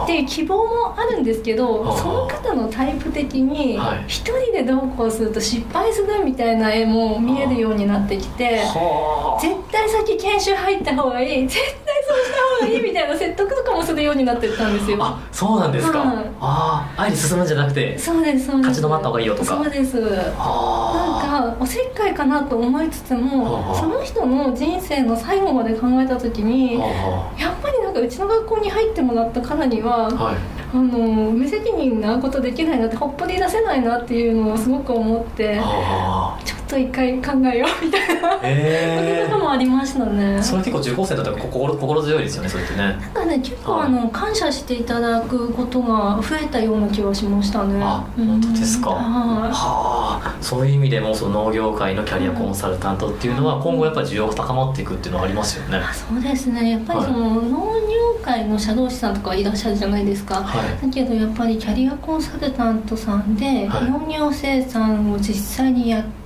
S2: っていう希望もあるんですけど
S3: はあ
S2: その方のタイプ的に
S3: はい。
S2: 一人でどうこうすると失敗するみたいな絵も見えるようになってきて
S3: は
S2: 絶対先研修入った方がいい絶対そうした方がいいみたいな説得とかもするようになってったんですよ。
S3: あそうなんですか、
S2: はい。
S3: あああえて進むんじゃなくて
S2: そうですそうです。
S3: 立ち止まった方がいいよとか。
S2: そうです。
S3: あ
S2: なんかおせっかいかなと思いつつも、
S3: はあ
S2: その人の人生の最後まで考えた時に、
S3: は
S2: やっぱりなんかうちの学校に入ってもらったからには、
S3: あはい。
S2: あの無責任なことできないなってほっぽり出せないなっていうのをすごく思って
S3: は
S2: ちょっと一回考えようみたいな。
S3: あへ
S2: こともありましたね。
S3: えそれ結構受講生だったら心心強いですよねそれってね。
S2: なんかね結構
S3: はい。
S2: あの感謝していただくことが増えたような気はしましたね。
S3: あ
S2: うん。
S3: 本当ですか？
S2: はい。
S3: はあ。そういう意味でもその農業界のキャリアコンサルタントっていうのは今後やっぱり需要が高まっていくっていうのはありますよね。
S2: あそうですね。やっぱりその農業界の社労士さんとかいらっしゃるじゃないですか、
S3: はい、
S2: だけどやっぱりキャリアコンサルタントさんで農業生産を実際にやって、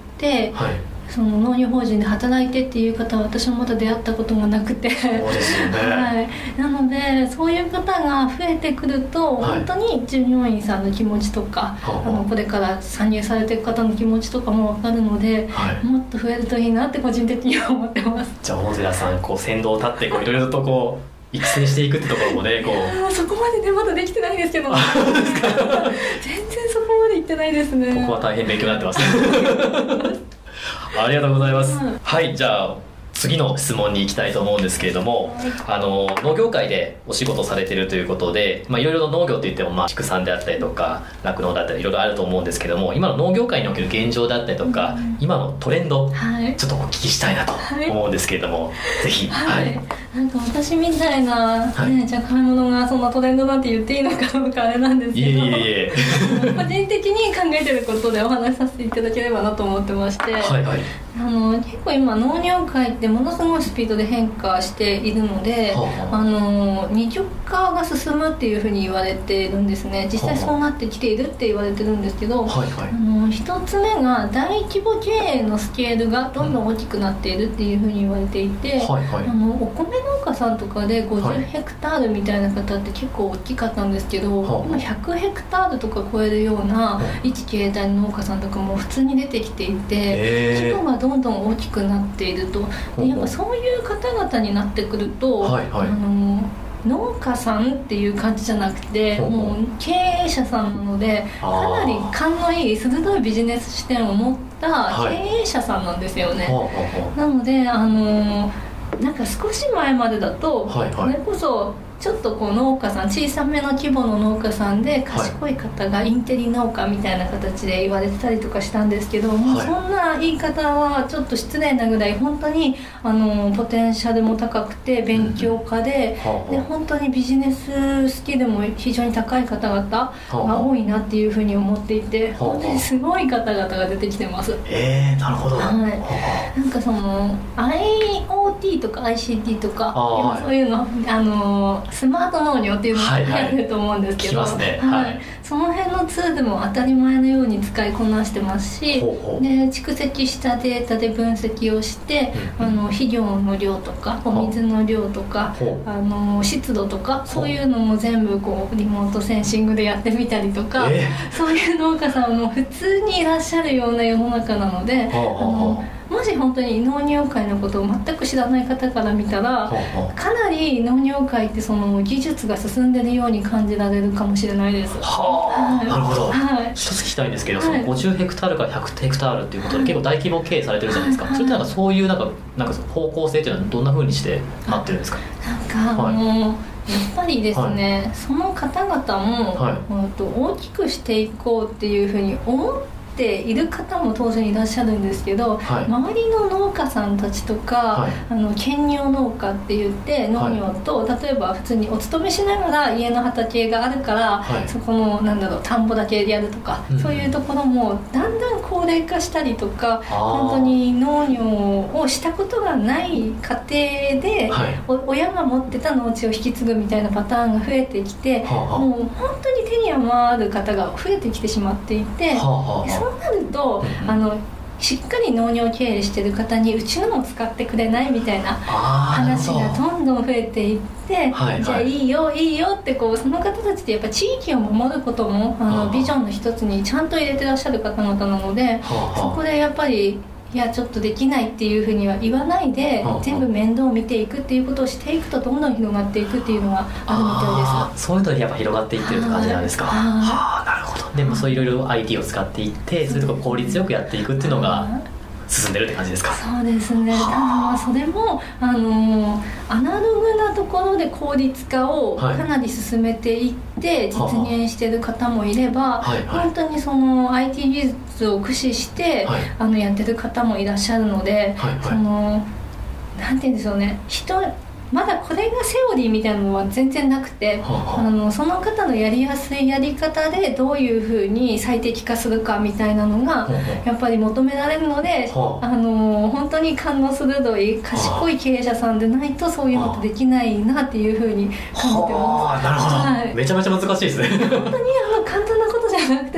S3: はい。
S2: その農業法人で働いてっていう方は私もまだ出会ったことがなくて。そう
S3: ですよね、は
S2: い、なのでそういう方が増えてくると、はい、本当に従業員さんの気持ちとか、あのこれから参入されていく方の気持ちとかも分かるので、はい、もっと増えるといいなって個人的には思ってます。
S3: じゃあ大寺さんこう先導を立っていろいろとこう育成していくってところもねこ
S2: う。そこまでねまだできてないですけど。全然そこまでいってないですね。
S3: ここは大変勉強になってます ありがとうございます、うん、はいじゃあ次の質問に行きたいと思うんですけれども、あの農業界でお仕事されてるということで、まあ、いろいろ農業って言っても、まあ、畜産であったりとか酪農だったりいろいろあると思うんですけども今の農業界における現状だったりとか、うん、今のトレンド、はい、ちょっとお聞きしたいなと思うんですけれども、はい、ぜひ、
S2: はい、なんか私みたいな、ね、じゃ買い物がそんなトレンドなんて言っていいのかどうかあれなんですけどいえいえ。個人的に考えてることでお話しさせていただければなと思ってまして、はいはい、あの結構今農業界ってものすごいスピードで変化しているので、はあ、あの二極化が進むっていうふうに言われてるんですね。実際そうなってきているって言われてるんですけど、はいはい、あの一つ目が大規模経営のスケールがどんどん大きくなっているっていうふうに言われていて、はいはい、あのお米農家さんとかで50ヘクタールみたいな方って結構大きかったんですけど、はい、今100ヘクタールとか超えるような一経営体の農家さんとかも普通に出てきていて規模がどんどん大きくなっているとでやっぱそういう方々になってくると、はいはい、あの農家さんっていう感じじゃなくてもう経営者さんなのでかなり勘のいい鋭いビジネス視点を持った経営者さんなんですよね、はい、なのであのなんか少し前までだと、はいはい、それこそちょっとこう農家さん小さめの規模の農家さんで賢い方がインテリ農家みたいな形で言われてたりとかしたんですけど、はい、そんな言い方はちょっと失礼なぐらい本当にあのポテンシャルも高くて勉強家でうん、で本当にビジネス好きでも非常に高い方々が多いなっていうふうに思っていて、本当にすごい方々が出てきてます。
S3: えー、なるほど、は
S2: い、なんかその IoT とか ICT とか今そういうのあのスマート農業っていうのが流行ってると思うんですけど、はい
S3: ね。はい、
S2: その辺のツールも当たり前のように使いこなしてますしで蓄積したデータで分析をして、うん、あの肥料の量とかお水の量とかあの湿度とかそういうのも全部こうリモートセンシングでやってみたりとか、えー、そういう農家さんも普通にいらっしゃるような世の中なので。あのもし本当に農業界のことを全く知らない方から見たらかなり農業界ってその技術が進んでるように感じられるかもしれないです。
S3: はあ、なるほど、はい、一つ聞きたいんですけど、その50ヘクタールから100ヘクタールっていうことで結構大規模経営されてるじゃないですか、それってなんかそういうなんかなんか方向性っていうのはどんなふうにしてなってるんですか？
S2: なんか、はい、やっぱりですね、はい、その方々も、はい、と大きくしていこうっていうふうに思ってている方も当然いらっしゃるんですけど、はい、周りの農家さんたちとか、はい、あの兼業農家って言って農業と、はい、例えば普通にお勤めしながら家の畑があるから、そこのなんだろう田んぼだけやるとか、うん、そういうところもだんだん高齢化したりとか本当に農業をしたことがない家庭で、親が持ってた農地を引き継ぐみたいなパターンが増えてきて、もう本当に手に余る方が増えてきてしまっていて。そうなると、うん、あのしっかり農業経営してる方にうちのも使ってくれないみたいな話がどんどん増えていって、はいはい、じゃあいいよいいよってこうその方たちってやっぱ地域を守ることもあのビジョンの一つにちゃんと入れてらっしゃる方々なのでそこでやっぱりいやちょっとできないっていうふうには言わないで、全部面倒を見ていくっていうことをしていくとどんどん広がっていくっていうのがあるみたいです。
S3: そういうのでやっぱ広がっていってるって感じなんですか？はあなるほど。でもそういろいろ IT を使っていってそれとか効率よくやっていくっていうのが進んでるって感じですか？
S2: そうですね。ただそれもあのアナログなところで効率化をかなり進めていって実現してる方もいれば、はいはい、本当にその IT 技術を駆使して、はい、あのやってる方もいらっしゃるので、はいはい、そのなんて言うんでしょうね。人まだこれがセオリーみたいなのは全然なくて、
S3: はあ
S2: あ。のその方のやりやすいやり方でどういうふうに最適化するかみたいなのがやっぱり求められるので、
S3: はあ。
S2: あの本当に勘の鋭い賢い経営者さんでないとそういうのってできないなっていうふうに感じてます。
S3: はあなるほど、
S2: はい。
S3: めちゃめちゃ難しいですね。
S2: 本当に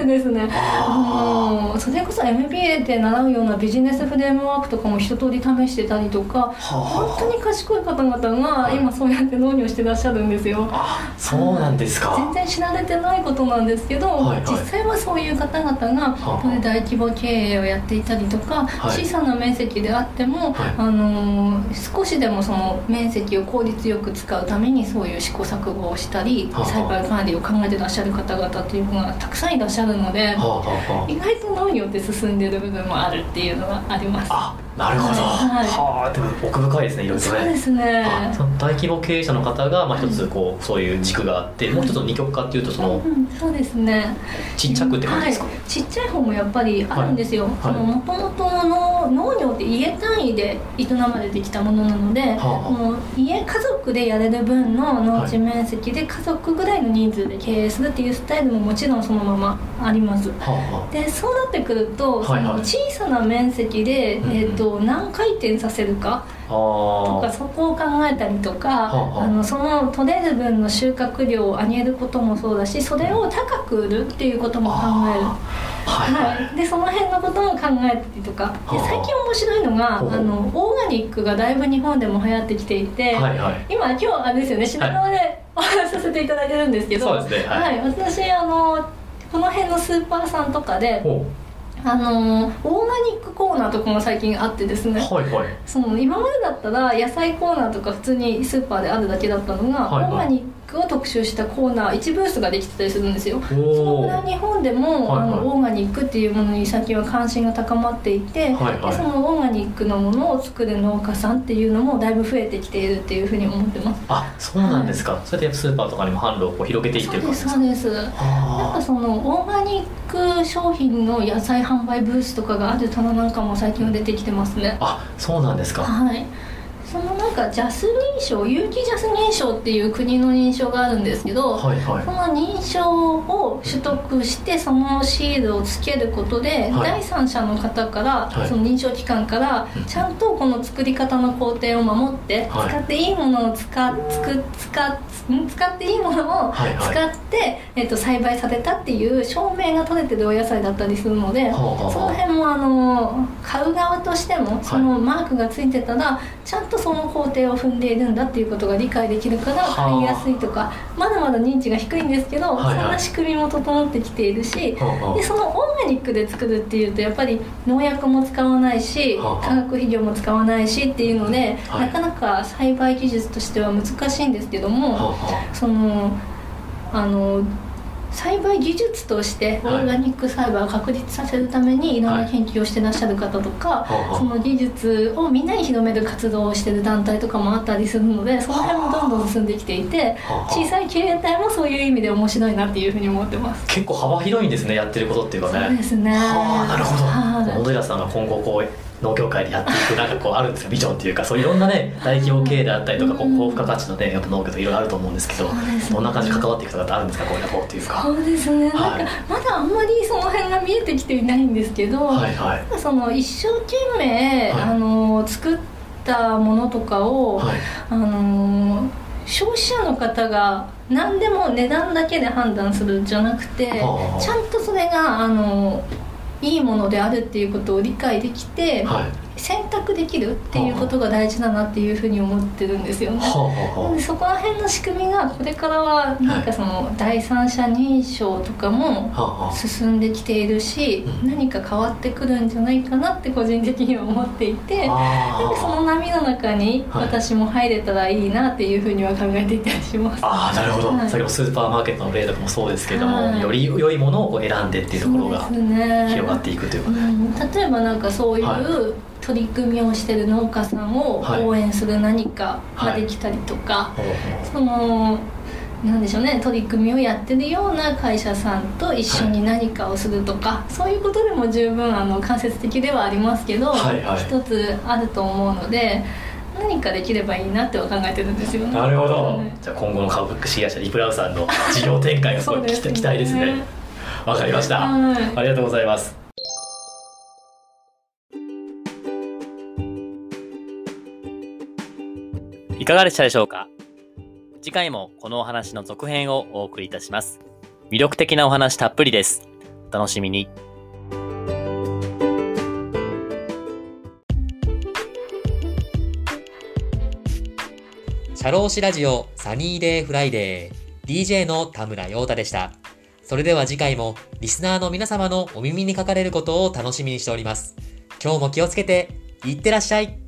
S2: ですね。
S3: あ
S2: それこそ MBA で習うようなビジネスフレームワークとかも一通り試してたりとか
S3: はあ
S2: 本当に賢い方々が今そうやって農業してらっしゃるんですよ。
S3: あそうなんですか。
S2: 全然知られてないことなんですけど、
S3: はいはい。
S2: 実際はそういう方々が
S3: はあ。
S2: これ大規模経営をやっていたりとか、
S3: はい。
S2: 小さな面積であっても、
S3: はい。
S2: あのー少しでもその面積を効率よく使うためにそういう試行錯誤をしたり、
S3: はあ。
S2: 栽培管理を考えてらっしゃる方々っていうのがたくさんいらっしゃるので、
S3: はあはあはあ
S2: 意外と農業って進んでる部分もあるっていうのがあります。
S3: あなるほど。
S2: はい。
S3: はあでも奥深いですねいろいろ
S2: そうですね。
S3: 大規模経営者の方が、まあ、一つこうそういう軸があってもう一つの二極化っていうとその
S2: うん、そうですね。
S3: ちっちゃくって感じですか、
S2: はい、ちっちゃい方もやっぱりあるんですよ、
S3: はい。
S2: その元々の農業って家単位で営まれてきたものなので、
S3: はあ。
S2: 家家族でやれる分の農地面積で家族ぐらいの人数で経営するっていうスタイルももちろんそのままあります。でそうなってくると、その小さな面積で、
S3: うんうん
S2: えー、と何回転させるか
S3: あ
S2: とか
S3: あ
S2: そこを考えたりとか、
S3: はあ
S2: のその取れる分の収穫量を上げることもそうだしそれを高く売るっていうことも考える。
S3: はいはい、
S2: はい、でその辺のことも考えたりとか。で
S3: はあ。
S2: 最近面白いのがあのオーガニックがだいぶ日本でも流行ってきていて、
S3: はいはい。
S2: 今今日あれですよね品川で お話しさせていただいてるんですけど、
S3: そうですねはい。
S2: 私あのこの辺のスーパーさんとかで
S3: ほ
S2: あのオーガニックコーナーとかも最近あってですね。
S3: うはいはい。
S2: その今までだったら野菜コーナーとか普通にスーパーであるだけだったのが、
S3: はいはい。
S2: オーガニックを特集したコーナー1ブースができてたりするんですよ。そのぐらい日本でも、
S3: はいはい。
S2: あのオーガニックっていうものに最近は関心が高まっていて、
S3: はいはい。
S2: でそのオーガニックのものを作る農家さんっていうのもだいぶ増えてきているっていうふうに思ってます。
S3: あそうなんですか、それでスーパーとかにも販路を広げていってる感じですか？
S2: そうですそうです。やっぱ
S3: あ
S2: そのオーガニック商品の野菜販売ブースとかがある棚なんかも最近は出てきてますね。
S3: あそうなんですか。
S2: はいそのなんかジャス認証有機ジャス認証っていう国の認証があるんですけど、
S3: はいはい。
S2: その認証を取得してそのシールをつけることで、
S3: はい。
S2: 第三者の方から、
S3: はい。
S2: その認証機関から
S3: うん。
S2: ちゃんとこの作り方の工程を守って、
S3: はい。
S2: 使っていいものを使っつく使使っていいものを
S3: はいはい。
S2: 使って、えっと栽培されたっていう証明が取れてるお野菜だったりするので、
S3: はあはあ。
S2: その辺もあの買う側としてもそのマークがついてたら、ちゃんとその工程を踏んでいるんだっていうことが理解できるから
S3: はあ。
S2: 買いやすいとかまだまだ認知が低いんですけど、
S3: はいはい。
S2: そんな仕組みも整ってきているし、でそのオーガニックで作るっていうとやっぱり農薬も使わないし、化学肥料も使わないしっていうので、
S3: はい。
S2: なかなか栽培技術としては難しいんですけども、
S3: はあは
S2: そのあの栽培技術としてオ
S3: はい。
S2: ーガニック栽培を確立させるためにい。ろんな研究をしてらっしゃる方とか、
S3: はあはあ。
S2: その技術をみんなに広める活動をしてる団体とかもあったりするのでその辺もどんどん進んできていて
S3: はあ。
S2: 小さい経営体もそういう意味で面白いなっていうふうに思ってます。
S3: 結構幅広いんですねやってることっていうかね。
S2: そうですね。
S3: はあなるほど。
S2: はい。
S3: 小野寺さんが今後こう農業界でやっていくなんかこうあるんですかビジョンっていうかそういろんなね大規模経営であったりとかこう
S2: うん。
S3: 高付加価値のねやっぱ農業といろいろあると思うんですけどどんな感じで関わっていくとかってあるんですかこういう方っていうか。
S2: そうですね、
S3: はい
S2: なんかまだあんまりその辺が見えてきていないんですけど、
S3: はいはい。
S2: その一生懸命、
S3: はい。
S2: あの作ったものとかを、
S3: はい。
S2: あの消費者の方が何でも値段だけで判断するんじゃなくて、
S3: はあ。
S2: ちゃんとそれがあのいいものであるっていうことを理解できて、
S3: はい。
S2: 選択できるっていうことが大事だなっていうふうに思ってるんですよね。
S3: はあはあは
S2: でそこら辺の仕組みがこれからはなんかその第三者認証とかも進んできているし、
S3: うん。
S2: 何か変わってくるんじゃないかなって個人的には思っていて。
S3: あ
S2: なんかその波の中に
S3: はい。
S2: 私も入れたらいいなっていうふうには考えていたりします。
S3: ああなるほど、
S2: はい。
S3: 先ほどスーパーマーケットの例とかもそうですけれども、
S2: はい。
S3: より良いものをこう選んでっていうところが広がっていくというかね、
S2: うん、例えばなんかそうい
S3: は
S2: う取り組みをしてる農家さんを
S3: はい。
S2: 応援する何かができたりとか、そのなんでしょうね取り組みをやってるような会社さんと一緒に何かをするとか、そういうことでも十分あの間接的ではありますけど、
S3: はいはい。
S2: 一つあると思うので何かできればいいなって考えてるんですよね。
S3: なるほど、
S2: はい。
S3: じゃあ今後の株式会社リプラウさんの事業展開がすごい期待ですね。わかりました、
S2: はい。
S3: ありがとうございますかがでしたでしょうか？次回もこのお話の続編をお送りいたします。魅力的なお話たっぷりです。お楽しみに。
S1: 社労士ラジオサニーデイフライデー。DJ の田村陽太でした。それでは次回もリスナーの皆様のお耳にかかれることを楽しみにしております。今日も気をつけて、いってらっしゃい。